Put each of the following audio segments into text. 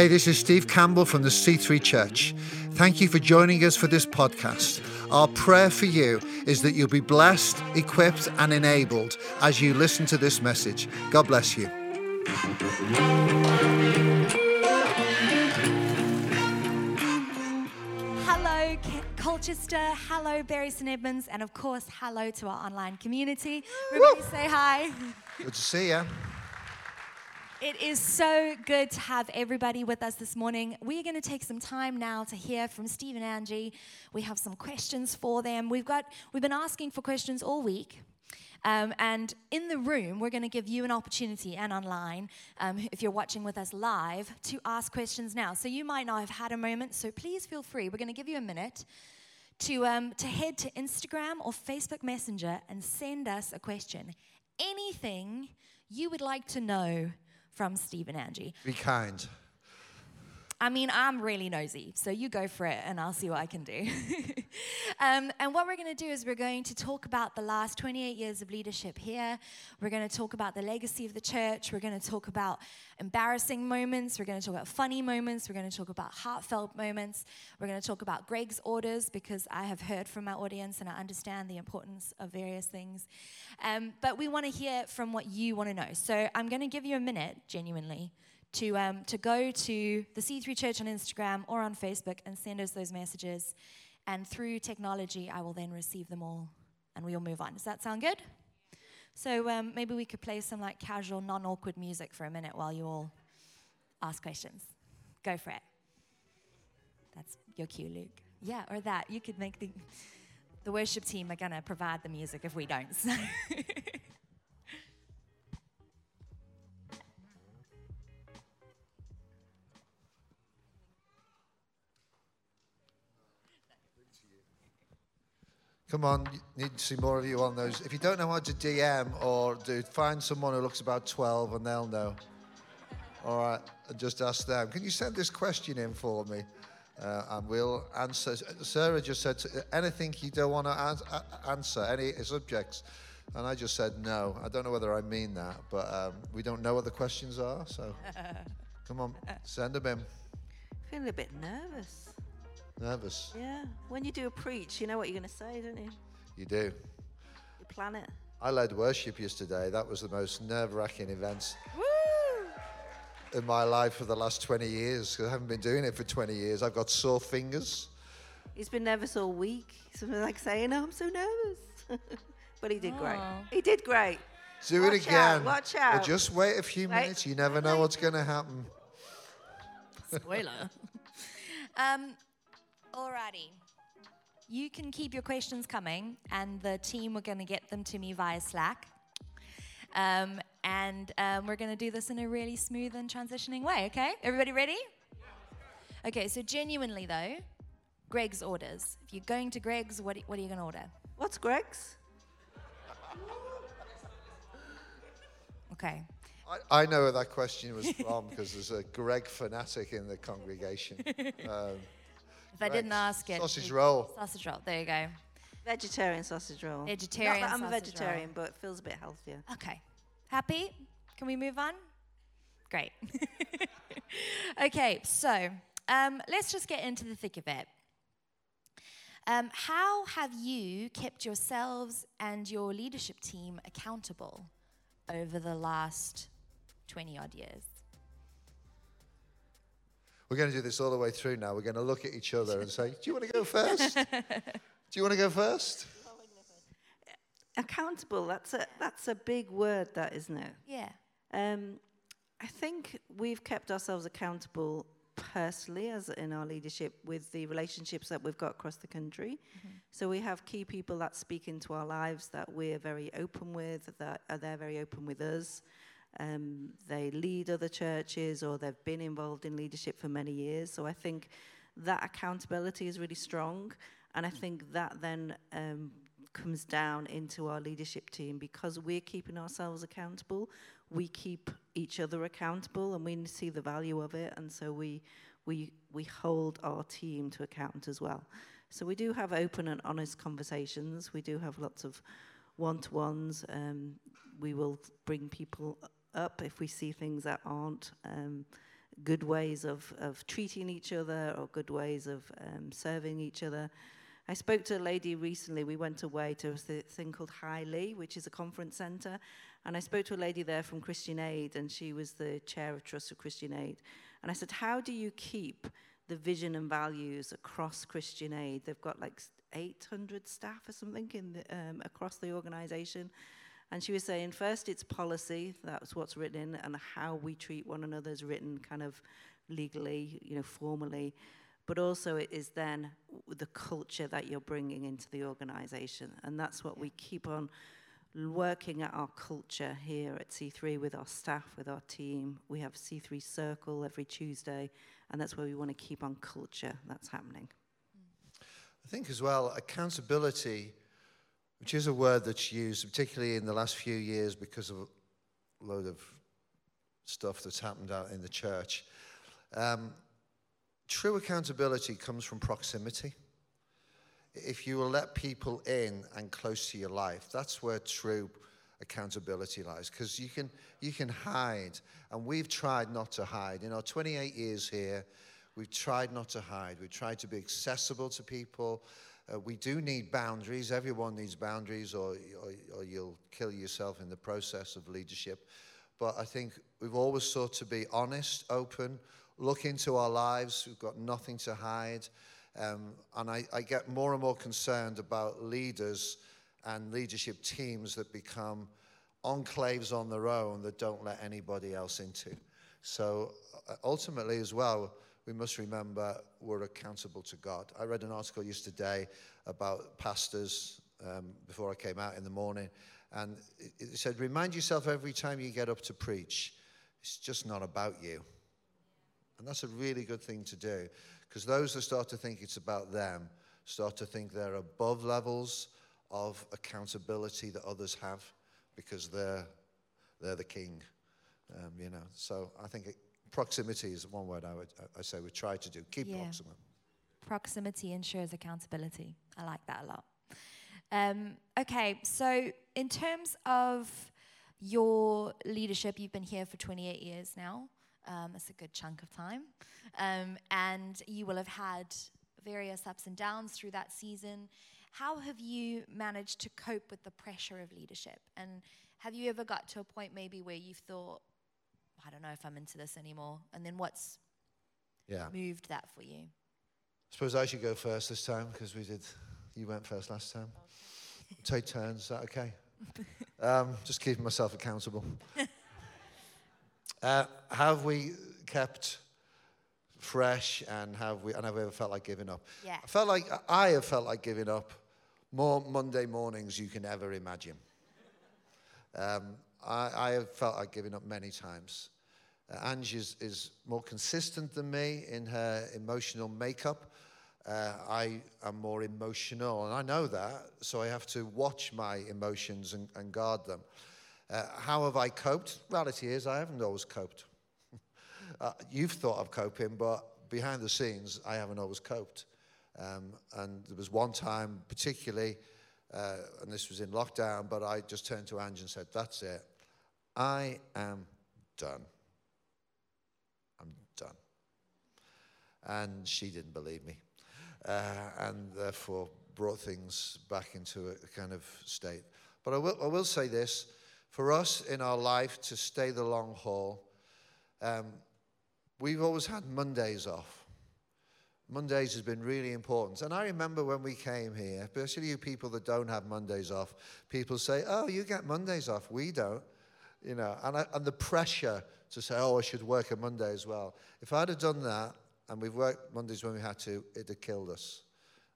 Hey, this is Steve Campbell from the C3 Church. Thank you for joining us for this podcast. Our prayer for you is that you'll be blessed, equipped, and enabled as you listen to this message. God bless you. Hello, Colchester. Hello, Bury St. Edmunds. And of course, hello to our online community. Everybody say hi. Good to see you. It is so good to have everybody with us this morning. We are going to take some time now to hear from Steve and Angie. We have some questions for them. We've got we've been asking for questions all week. Um, and in the room, we're going to give you an opportunity and online, um, if you're watching with us live, to ask questions now. So you might not have had a moment, so please feel free. We're going to give you a minute to, um, to head to Instagram or Facebook Messenger and send us a question. Anything you would like to know from Steve and Angie. Be kind. I mean, I'm really nosy, so you go for it and I'll see what I can do. um, and what we're going to do is we're going to talk about the last 28 years of leadership here. We're going to talk about the legacy of the church. We're going to talk about embarrassing moments. We're going to talk about funny moments. We're going to talk about heartfelt moments. We're going to talk about Greggs orders because I have heard from my audience and I understand the importance of various things. Um, but we want to hear from what you want to know. So I'm going to give you a minute, genuinely to, um, to go to the C3 Church on Instagram or on Facebook and send us those messages. And through technology, I will then receive them all and we'll move on. Does that sound good? So um, maybe we could play some like casual, non awkward music for a minute while you all ask questions. Go for it. That's your cue, Luke. Yeah, or that. You could make the, the worship team are going to provide the music if we don't. So. Come on, need to see more of you on those. If you don't know how to DM or do, find someone who looks about 12 and they'll know. All right, and just ask them. Can you send this question in for me? Uh, and we'll answer. Sarah just said anything you don't want to ans- a- answer, any subjects. And I just said no. I don't know whether I mean that, but um, we don't know what the questions are. So come on, send them in. Feeling a bit nervous. Nervous. Yeah. When you do a preach, you know what you're going to say, don't you? You do. You plan it. I led worship yesterday. That was the most nerve wracking event Woo! in my life for the last 20 years 'cause I haven't been doing it for 20 years. I've got sore fingers. He's been nervous all week. He's been like saying, oh, I'm so nervous. but he did great. Aw. He did great. Do Watch it again. out, watch Well, out. just wait a few Wait. minutes. You never know what's going to happen. Spoiler. um, alrighty. You can keep your questions coming, and the team are going to get them to me via Slack. Um, and um, we're going to do this in a really smooth and transitioning way, okay? Everybody ready? Okay, so genuinely though, Greggs orders. If you're going to Greggs, what, what are you going to order? What's Greggs? Okay. I, I know where that question was from because there's a Greg fanatic in the congregation. Um, If I didn't ask it. Sausage roll. Sausage roll. There you go. Vegetarian sausage roll. Vegetarian Not that I'm a vegetarian, roll. but it feels a bit healthier. Okay. Happy? Can we move on? Great. okay, so um, let's just get into the thick of it. Um, how have you kept yourselves and your leadership team accountable over the last 20 odd years? We're going to do this all the way through now. We're going to look at each other and say, Do you want to go first? do you want to go first? Accountable. That's a that's a big word, that isn't it? Yeah. Um, I think we've kept ourselves accountable personally, as in our leadership, with the relationships that we've got across the country. So we have key people that speak into our lives that we're very open with, that are they're very open with us. Um, they lead other churches or they've been involved in leadership for many years. So I think that accountability is really strong. And I think that then um, comes down into our leadership team because we're keeping ourselves accountable. We keep each other accountable and we see the value of it. And so we, we, we hold our team to account as well. So we do have open and honest conversations. We do have lots of one-to-ones. Um, we will bring people up if we see things that aren't um, good ways of, of treating each other or good ways of um, serving each other. I spoke to a lady recently. We went away to a th- thing called High Leigh, which is a conference center. And I spoke to a lady there from Christian Aid, and she was the chair of Trust of Christian Aid. And I said, How do you keep the vision and values across Christian Aid? They've got like 800 staff or something in the, um, across the organization. And she was saying, first, it's policy, that's what's written, and how we treat one another is written kind of legally, you know, formally. But also, it is then the culture that you're bringing into the organization. And that's what we keep on working at our culture here at C3 with our staff, with our team. We have C3 Circle every Tuesday, and that's where we want to keep on culture that's happening. I think as well, accountability, which is a word that's used, particularly in the last few years because of a load of stuff that's happened out in the church. Um, true accountability comes from proximity if you will let people in and close to your life, that's where true accountability lies. Because you can, you can hide, and we've tried not to hide. In our 28 years here, we've tried not to hide. We've tried to be accessible to people. Uh, we do need boundaries. Everyone needs boundaries, or, or, or you'll kill yourself in the process of leadership. But I think we've always sought to be honest, open, look into our lives. We've got nothing to hide. Um, and I, I get more and more concerned about leaders and leadership teams that become enclaves on their own that don't let anybody else into. So uh, ultimately, as well, we must remember we're accountable to God. I read an article yesterday about pastors um, before I came out in the morning, and it, it said, Remind yourself every time you get up to preach, it's just not about you. And that's a really good thing to do. Because those that start to think it's about them start to think they're above levels of accountability that others have because they're, they're the king. Um, you know, so I think it, proximity is one word I would I say we try to do. Keep yeah. proximate. Proximity ensures accountability. I like that a lot. Um, okay, so in terms of your leadership, you've been here for 28 years now. Um, that's a good chunk of time. Um, and you will have had various ups and downs through that season. How have you managed to cope with the pressure of leadership? And have you ever got to a point maybe where you've thought, I don't know if I'm into this anymore? And then what's yeah. moved that for you? I suppose I should go first this time because we did. You went first last time. Okay. Take turns. Is that okay? um, just keeping myself accountable. Uh, have we kept fresh and have we and have we ever felt like giving up? Yeah. I felt like I have felt like giving up more Monday mornings you can ever imagine. Um, I, I, have felt like giving up many times. Uh, Ange is, is, more consistent than me in her emotional makeup. Uh, I am more emotional, and I know that, so I have to watch my emotions and, and guard them. Uh, how have I coped? Reality is, I haven't always coped. uh, you've thought of coping, but behind the scenes, I haven't always coped. Um, and there was one time, particularly, uh, and this was in lockdown, but I just turned to Angie and said, That's it. I am done. I'm done. And she didn't believe me. Uh, and therefore brought things back into a kind of state. But I will, I will say this for us in our life to stay the long haul, um, we've always had Mondays off. Mondays has been really important. And I remember when we came here, especially you people that don't have Mondays off, people say, Oh, you get Mondays off. We don't. You know, and, I, and the pressure to say, Oh, I should work a Monday as well. If I'd have done that, and we've worked Mondays when we had to, it'd have killed us.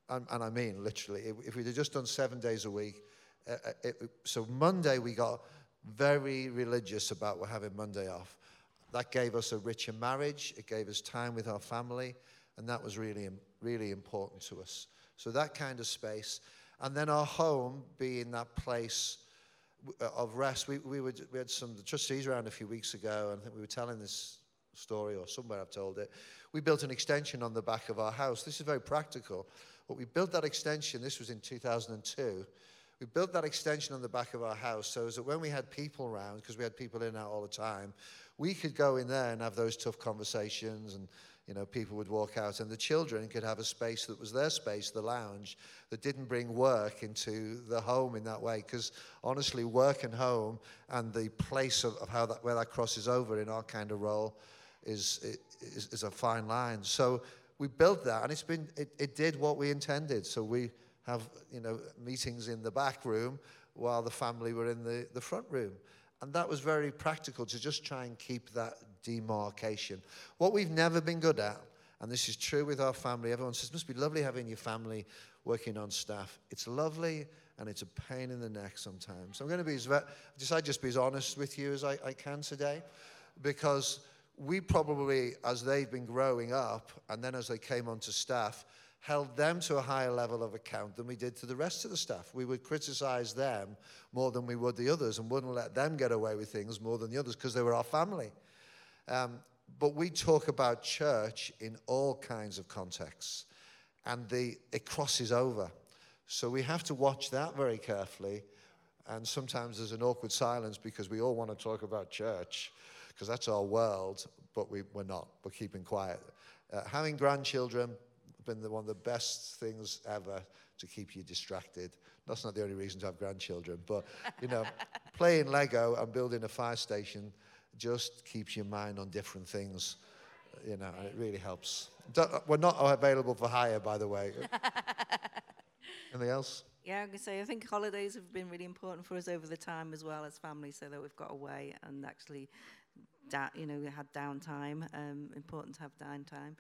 And, and I mean, literally, if, we'd have just done seven days a week, uh, uh it, so Monday we got very religious about we're having Monday off. That gave us a richer marriage, it gave us time with our family, and that was really, really important to us. So that kind of space. And then our home being that place Uh, of rest. We, we, we had some the trustees around a few weeks ago, and I think we were telling this story, or somewhere I've told it. We built an extension on the back of our house. This is very practical. But we built that extension, this was in 2002 we built that extension on the back of our house so that when we had people around, because we had people in and out all the time, We could go in there and have those tough conversations and you know, people would walk out, and the children could have a space that was their space, the lounge, that didn't bring work into the home in that way. Because honestly, work and home and the place of, of, how that where that crosses over in our kind of role is is, is a fine line. So we built that, and it's been it, it did what we intended. So we have you know meetings in the back room while the family were in the, the front room. And that was very practical to just try and keep that demarcation. What we've never been good at, and this is true with our family, everyone says, must be lovely having your family working on staff. It's lovely and it's a pain in the neck sometimes. So I'm going to be as, decide just be as honest with you as I, I can today because we probably, as they've been growing up and then as they came onto staff, held them to a higher level of account than we did to the rest of the staff. We would criticize them more than we would the others and wouldn't let them get away with things more than the others because they were our family. Um, but we talk about church in all kinds of contexts, and the, it crosses over. So we have to watch that very carefully. And sometimes there's an awkward silence because we all want to talk about church, because that's our world, but we, we're not. We're keeping quiet. Uh, having grandchildren been the, one of the best things ever to keep you distracted. That's not the only reason to have grandchildren, but you know, playing Lego and building a fire station just keeps your mind on different things, you know, and it really helps. We're not available for hire, by the way. Anything else? Yeah, I'm going to say, I think holidays have been really important for us over the time as well as family, so that we've got away and actually, da- you know, we had downtime. Um, important to have downtime.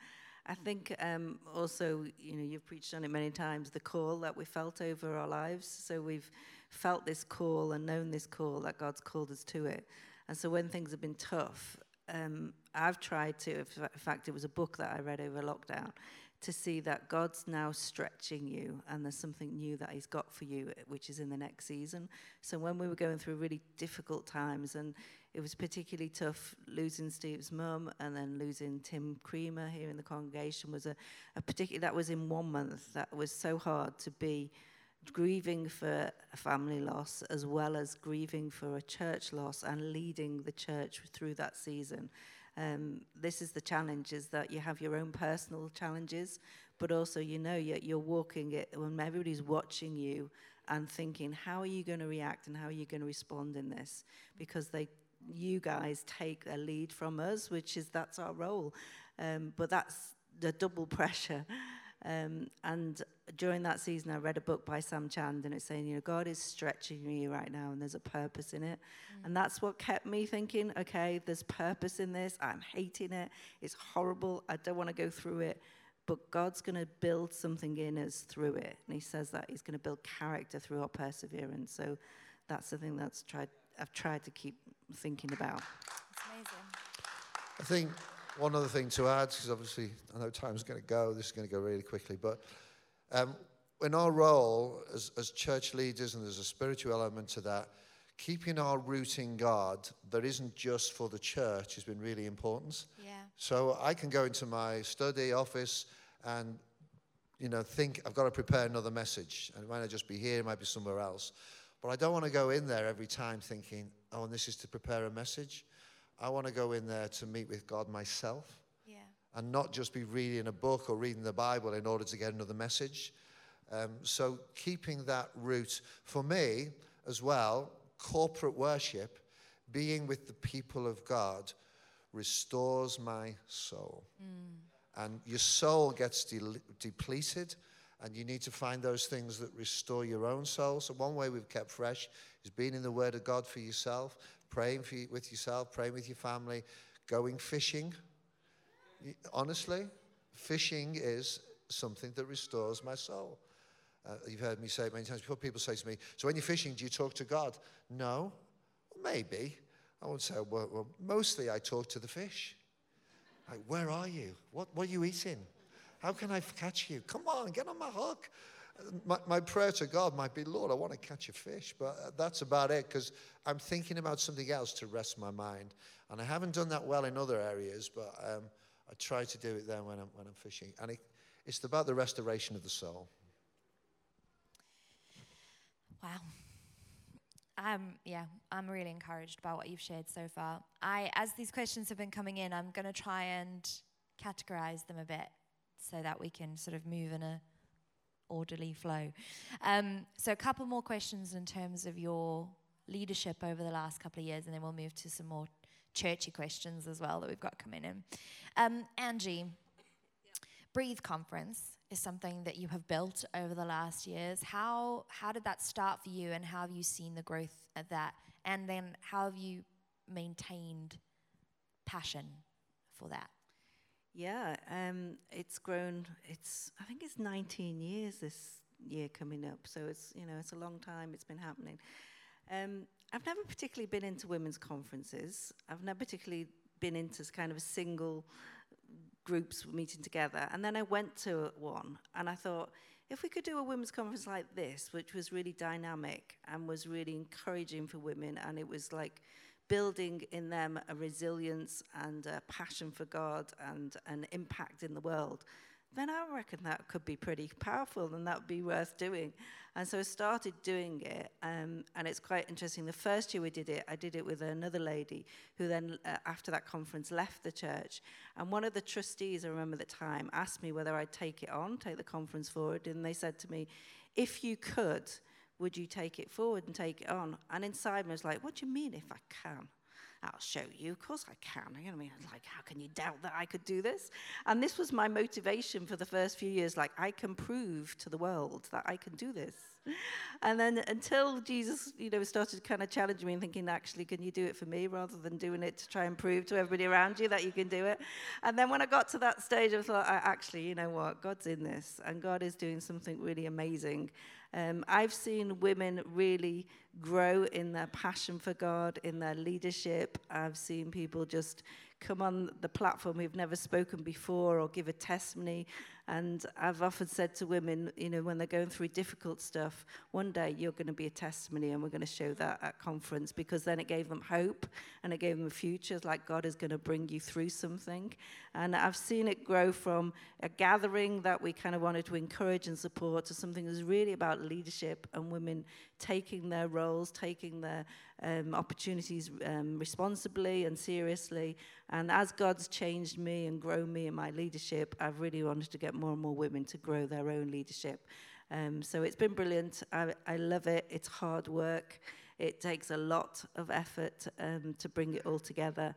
I think um, also, you know, you've preached on it many times, the call that we felt over our lives. So we've felt this call and known this call that God's called us to it. And so when things have been tough, um, I've tried to, in fact, it was a book that I read over lockdown, to see that God's now stretching you and there's something new that He's got for you, which is in the next season. So when we were going through really difficult times, and it was particularly tough losing Steve's mum and then losing Tim Creamer here in the congregation was a, a particular, that was in one month. That was so hard to be grieving for a family loss as well as grieving for a church loss and leading the church through that season. Um, this is the challenge is that you have your own personal challenges, but also you know you're, you're walking it when everybody's watching you and thinking, how are you going to react and how are you going to respond in this? Because they, you guys take a lead from us, which is that's our role. Um, but that's the double pressure. Um, and during that season, I read a book by Sam Chand, and it's saying, you know, God is stretching me right now, and there's a purpose in it. Mm. And that's what kept me thinking, okay, there's purpose in this. I'm hating it. It's horrible. I don't want to go through it. But God's going to build something in us through it. And He says that He's going to build character through our perseverance. So that's the thing that's tried, I've tried to keep thinking about. That's amazing. I think one other thing to add, because obviously I know time's going to go, this is going to go really quickly, but um, in our role as, as church leaders, and there's a spiritual element to that, keeping our root in God that isn't just for the church has been really important. Yeah. So I can go into my study office and you know think I've got to prepare another message, and it might not just be here, it might be somewhere else. But I don't want to go in there every time thinking, oh, and this is to prepare a message. I want to go in there to meet with God myself. And not just be reading a book or reading the Bible in order to get another message. Um, so keeping that root for me as well, corporate worship, being with the people of God, restores my soul. Mm. And your soul gets de- depleted, and you need to find those things that restore your own soul. So, one way we've kept fresh is being in the Word of God for yourself, praying for you, with yourself, praying with your family, going fishing. Honestly, fishing is something that restores my soul. Uh, you've heard me say it many times before. People say to me, So when you're fishing, do you talk to God? No. Maybe. I won't say, well, well, mostly I talk to the fish. Like, where are you? What, what are you eating? How can I catch you? Come on, get on my hook my, my prayer to God might be, Lord, I want to catch a fish, but uh, that's about it because I'm thinking about something else to rest my mind. And I haven't done that well in other areas, but um, I try to do it then when I'm, when I'm fishing. And it, it's about the restoration of the soul. Wow. I'm yeah, I'm really encouraged by what you've shared so far. I, as these questions have been coming in, I'm going to try and categorize them a bit so that we can sort of move in a orderly flow. Um, so a couple more questions in terms of your leadership over the last couple of years, and then we'll move to some more churchy questions as well that we've got coming in. Um, Angie, Breathe Conference is something that you have built over the last years. How how did that start for you, and how have you seen the growth of that? And then how have you maintained passion for that? Yeah, um, it's grown. It's I think it's 19 years this year coming up. So it's you know it's a long time. It's been happening. Um, I've never particularly been into women's conferences. I've never particularly been into kind of a single groups meeting together. And then I went to one and I thought, if we could do a women's conference like this, which was really dynamic and was really encouraging for women, and it was like building in them a resilience and a passion for God and an impact in the world, then I reckon that could be pretty powerful and that would be worth doing. And so I started doing it, um, and it's quite interesting. The first year we did it, I did it with another lady who then, uh, after that conference, left the church. And one of the trustees, I remember the time, asked me whether I'd take it on, take the conference forward. And they said to me, if you could, would you take it forward and take it on? And inside me I was like, what do you mean if I can? I'll show you. Of course I can. I mean? Like, how can you doubt that I could do this? And this was my motivation for the first few years. Like, I can prove to the world that I can do this. And then until Jesus, you know, started kind of challenging me and thinking, actually, can you do it for me rather than doing it to try and prove to everybody around you that you can do it? And then when I got to that stage, I thought, actually, you know what? God's in this, and God is doing something really amazing. Um, I've seen women really grow in their passion for God, in their leadership. I've seen people just come on the platform who've never spoken before or give a testimony. And I've often said to women, you know, when they're going through difficult stuff, one day you're going to be a testimony and we're going to show that at conference because then it gave them hope and it gave them a future. Like God is going to bring you through something. And I've seen it grow from a gathering that we kind of wanted to encourage and support to something that's really about leadership and women taking their roles, taking their um, opportunities um, responsibly and seriously. And as God's changed me and grown me in my leadership, I've really wanted to get more and more women to grow their own leadership. Um, so it's been brilliant. I, I love it. It's hard work. It takes a lot of effort um, to bring it all together.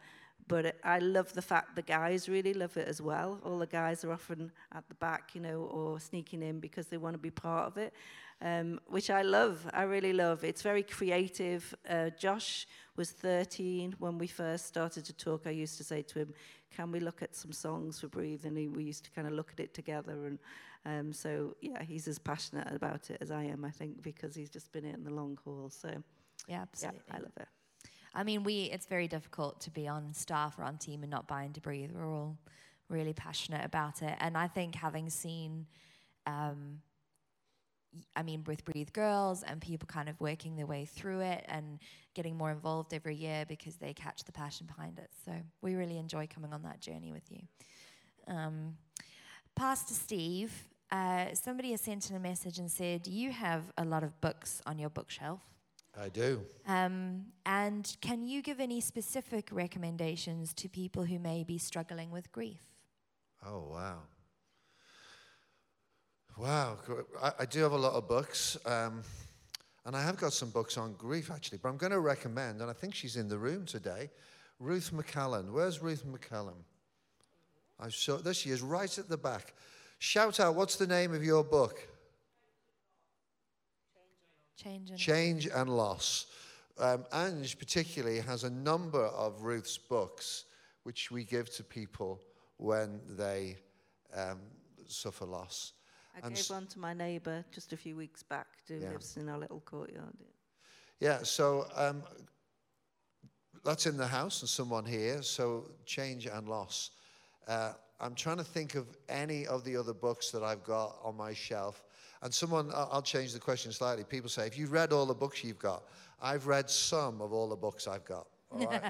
But it, I love the fact the guys really love it as well. All the guys are often at the back, you know, or sneaking in because they want to be part of it um, which I love. I really love. It's very creative. Uh, Josh was 13 when we first started to talk. I used to say to him, "Can we look at some songs for Breathe?" And he, we used to kind of look at it together. And um, so, yeah, he's as passionate about it as I am. I think because he's just been in the long haul. So, yeah, absolutely. Yeah, I love it. I mean, we it's very difficult to be on staff or on team and not buy into Breathe. We're all really passionate about it, and I think having seen. Um, I mean, with Breathe Girls and people kind of working their way through it and getting more involved every year because they catch the passion behind it. So we really enjoy coming on that journey with you. Um, Pastor Steve, uh, somebody has sent in a message and said, You have a lot of books on your bookshelf. I do. Um, and can you give any specific recommendations to people who may be struggling with grief? Oh, wow. Wow, I, I, do have a lot of books, um, and I have got some books on grief actually. But I'm going to recommend, and I think she's in the room today, Ruth McCallum. Where's Ruth McCallum? I saw there she is, right at the back. Shout out, what's the name of your book? Change and, Change and Loss. Um, Ange particularly has a number of Ruth's books which we give to people when they um, suffer loss. I and gave one to my neighbour just a few weeks back who yeah. lives in our little courtyard. Yeah, so um, that's in the house and someone here. So change and loss. Uh, I'm trying to think of any of the other books that I've got on my shelf. And someone, I'll change the question slightly. People say, if you've read all the books you've got, I've read some of all the books I've got. All right?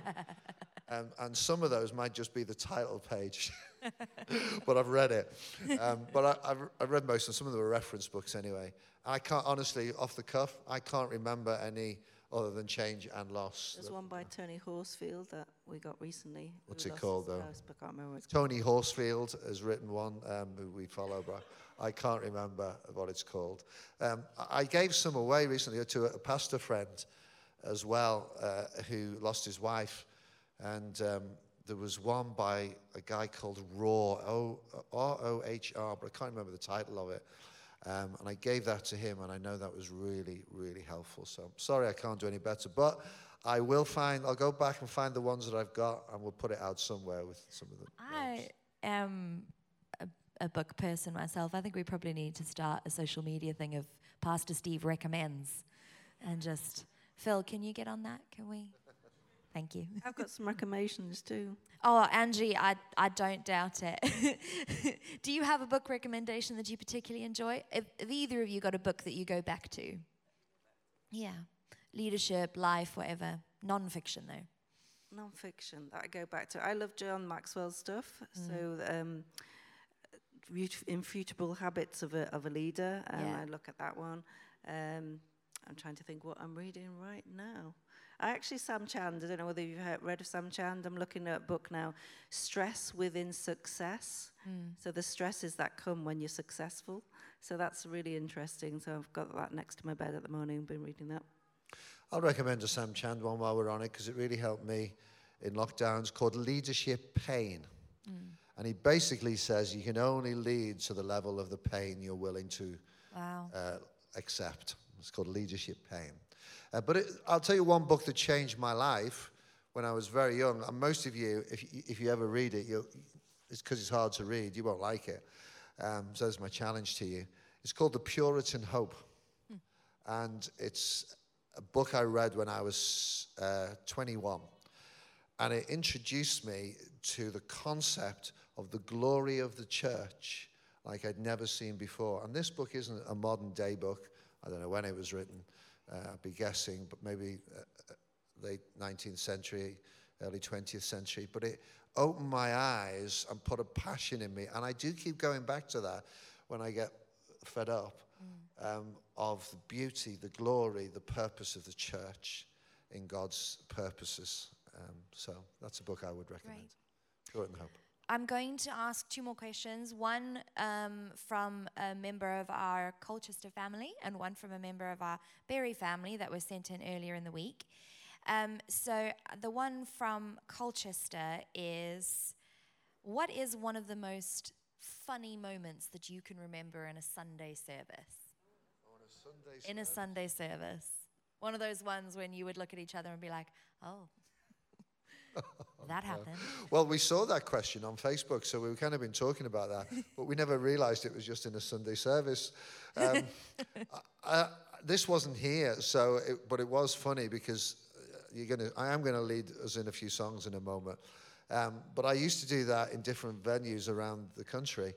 and, and some of those might just be the title page. but I've read it. Um, but I, I've read most of. Some of them are reference books anyway. I can't, honestly, off the cuff, I can't remember any other than change and loss. There's one by Tony Horsefield that we got recently. What's it called, though? house, but I can't remember called. Tony Horsefield has written one um, who we follow, but I can't remember what it's called. Um, I I gave some away recently to a, a pastor friend as well uh, who lost his wife. And um, there was one by a guy called Rohr, R-O-H-R, but I can't remember the title of it. Um, and I gave that to him, and I know that was really, really helpful. So I'm sorry I can't do any better, but I will find, I'll go back and find the ones that I've got, and we'll put it out somewhere with some of them. I am a, a book person myself. I think we probably need to start a social media thing of Pastor Steve recommends and just, Phil, can you get on that? Can we? Thank you. I've got some recommendations too. Oh, Angie, I, I don't doubt it. Do you have a book recommendation that you particularly enjoy? If, if either of you got a book that you go back to? Yeah. Leadership, life, whatever. Non fiction, though. Non-fiction that I go back to. I love John Maxwell stuff. So, um, Infutable Habits of a, of a Leader. Um, Yeah. I look at that one. Um, I'm trying to think what I'm reading right now. I actually, Sam Chand, I don't know whether you've heard, read of Sam Chand. I'm looking at a book now, Stress Within Success. So the stresses that come when you're successful. So that's really interesting. So I've got that next to my bed at the morning, been reading that. I'll recommend a Sam Chand one while we're on it because it really helped me in lockdowns called Leadership Pain. And he basically says you can only lead to the level of the pain you're willing to Wow. uh, accept. It's called Leadership Pain. Uh, but it, I'll tell you one book that changed my life when I was very young. And most of you, if, if you ever read it, it's because it's hard to read. You won't like it. Um, so that's my challenge to you. It's called The Puritan Hope. And it's a book I read when I was uh, 21. And it introduced me to the concept of the glory of the church like I'd never seen before. And this book isn't a modern day book. I don't know when it was written. Uh, I'd be guessing, but maybe uh, uh, late 19th century, early 20th century. But it opened my eyes and put a passion in me. And I do keep going back to that when I get fed up um, of the beauty, the glory, the purpose of the church in God's purposes. Um, so that's a book I would recommend. Great. Puritan Hope. I'm going to ask two more questions one um, from a member of our Colchester family, and one from a member of our Bury family that was sent in earlier in the week. Um, so, uh, the one from Colchester is What is one of the most funny moments that you can remember in a Sunday service? in a Sunday service. One of those ones when you would look at each other and be like, oh, that happened. Well, we saw that question on Facebook, so we've kind of been talking about that, but we never realized it was just in a Sunday service. Um, this wasn't here, so it, but it was funny because uh, you're gonna. I am gonna lead us in a few songs in a moment, um, but I used to do that in different venues around the country,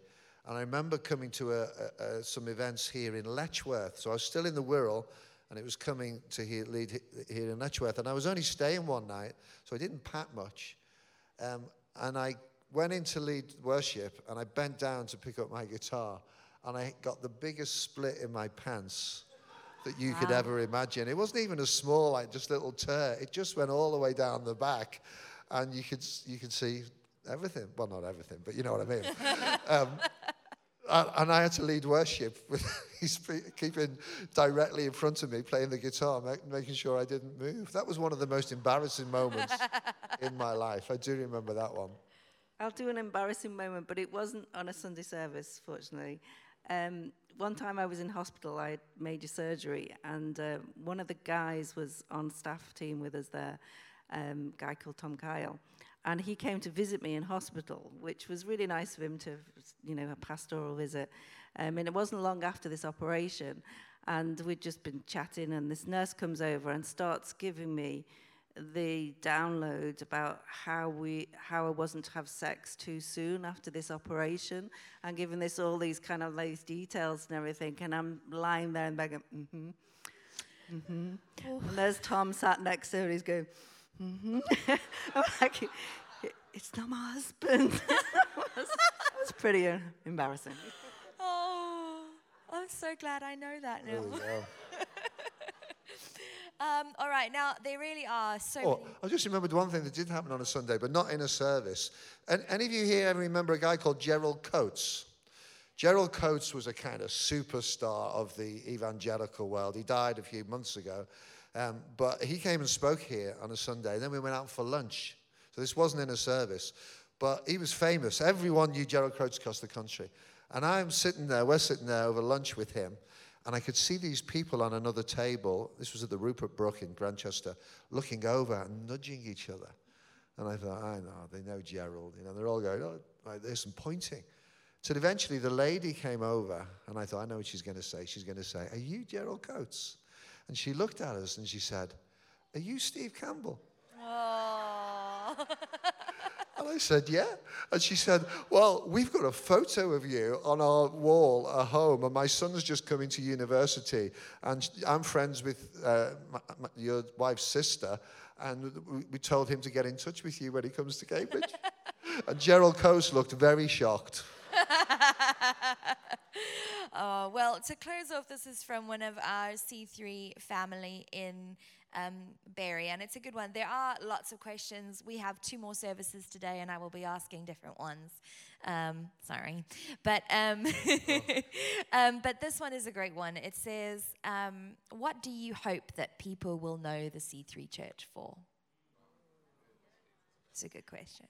and I remember coming to a, a, a, some events here in Letchworth. So I was still in the Wirral, and it was coming to here, lead he- here in Letchworth, and I was only staying one night, so I didn't pack much. Um, and I went in to lead worship and I bent down to pick up my guitar and I got the biggest split in my pants that you could ever imagine. It wasn't even a small, like just little tear. It just went all the way down the back and you could, you could see everything. Well, not everything, but you know what I mean. um, and, I had to lead worship with he's keeping directly in front of me, playing the guitar, ma- making sure I didn't move. That was one of the most embarrassing moments in my life. I do remember that one. I'll do an embarrassing moment, but it wasn't on a Sunday service, fortunately. Um, one time I was in hospital, I had major surgery, and uh, one of the guys was on staff team with us there, um, a guy called Tom Kyle. And he came to visit me in hospital, which was really nice of him to, you know, a pastoral visit. Um, and it wasn't long after this operation, and we'd just been chatting, and this nurse comes over and starts giving me the download about how we how I wasn't to have sex too soon after this operation and giving this all these kind of these details and everything and I'm lying there and begging mm-hmm mm-hmm and there's Tom sat next to her he's going mm-hmm I'm like it's not my husband it was pretty uh, embarrassing Oh, I'm so glad I know that now. we go. Um, all right, now there really are so Oh, many. I just remembered one thing that did happen on a Sunday, but not in a service. And any of you here ever remember a guy called Gerald Coates? Gerald Coates was a kind of superstar of the evangelical world. He died a few months ago. Um, but he came and spoke here on a Sunday. Then we went out for lunch. So this wasn't in a service. But he was famous. Everyone knew Gerald Coates across the country. And I'm sitting there, we're sitting there over lunch with him. And I could see these people on another table. This was at the Rupert Brooke in Grantchester, looking over and nudging each other. And I thought, I know, they know Gerald. You know, they're all going, oh, like this and pointing. So eventually the lady came over, and I thought, I know what she's going to say. She's going to say, Are you Gerald Coates? And she looked at us and she said, Are you Steve Campbell? Oh. And I said, Yeah. And she said, Well, we've got a photo of you on our wall at home, and my son's just coming to university, and I'm friends with uh, my, my, your wife's sister, and we, we told him to get in touch with you when he comes to Cambridge. and Gerald Coates looked very shocked. Oh, well, to close off, this is from one of our C3 family in um, Bury, and it's a good one. There are lots of questions. We have two more services today, and I will be asking different ones. Um, sorry. But, um, um, but this one is a great one. It says, um, What do you hope that people will know the C3 church for? It's a good question.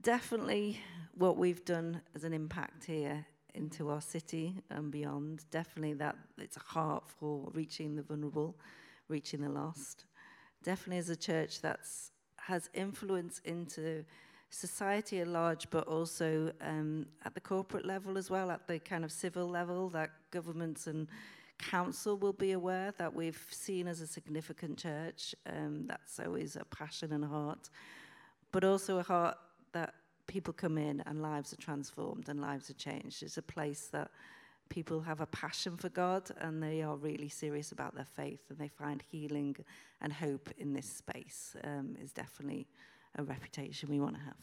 Definitely what we've done as an impact here into our city and beyond. Definitely that it's a heart for reaching the vulnerable, reaching the lost. Definitely as a church that's has influence into society at large, but also um, at the corporate level as well, at the kind of civil level, that governments and council will be aware that we've seen as a significant church. Um, that's always a passion and a heart, but also a heart that people come in and lives are transformed and lives are changed. It's a place that people have a passion for God and they are really serious about their faith and they find healing and hope in this space. Um, is definitely a reputation we want to have.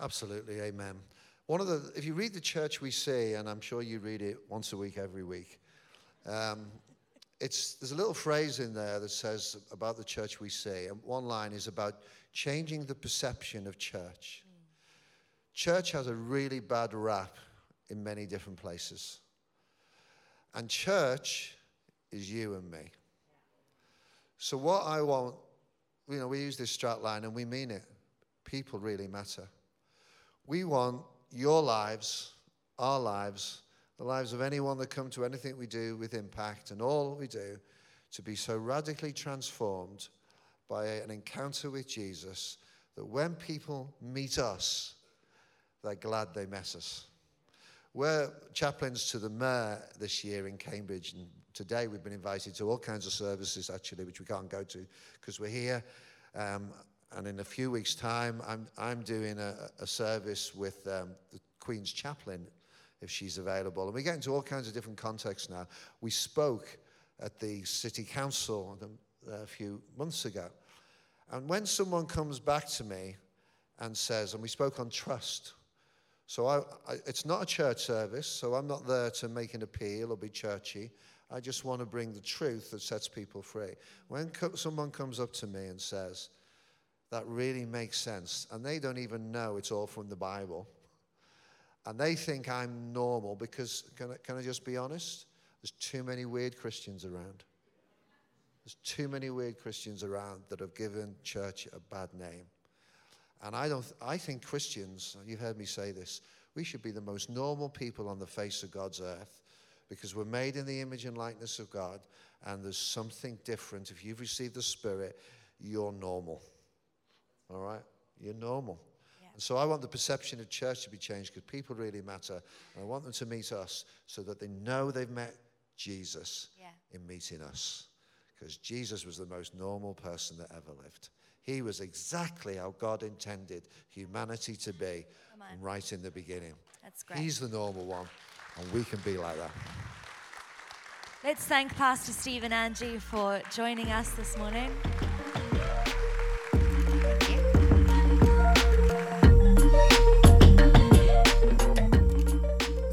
Absolutely, amen. One of the, if you read the church we see, and I'm sure you read it once a week, every week, um, it's, there's a little phrase in there that says about the church we see, and one line is about changing the perception of church. Church has a really bad rap in many different places. And church is you and me. So, what I want, you know, we use this strat line and we mean it. People really matter. We want your lives, our lives, the lives of anyone that come to anything we do with impact and all we do to be so radically transformed by an encounter with Jesus that when people meet us, they're glad they met us. We're chaplains to the mayor this year in Cambridge, and today we've been invited to all kinds of services actually, which we can't go to because we're here. Um, and in a few weeks' time, I'm, I'm doing a, a service with um, the Queen's chaplain if she's available. And we get into all kinds of different contexts now. We spoke at the city council a few months ago. And when someone comes back to me and says, and we spoke on trust. So I, I, it's not a church service, so I'm not there to make an appeal or be churchy. I just want to bring the truth that sets people free. When co- someone comes up to me and says, that really makes sense, and they don't even know it's all from the Bible, and they think I'm normal because, can I, can I just be honest? There's too many weird Christians around. There's too many weird Christians around that have given church a bad name. And I, don't, I think Christians, you've heard me say this, we should be the most normal people on the face of God's earth because we're made in the image and likeness of God, and there's something different. If you've received the Spirit, you're normal. All right? You're normal. And so I want the perception of church to be changed because people really matter. And I want them to meet us so that they know they've met Jesus Yeah. in meeting us. Because Jesus was the most normal person that ever lived. He was exactly how God intended humanity to be right in the beginning. That's great. He's the normal one, and we can be like that. Let's thank Pastor Steve and Angie for joining us this morning.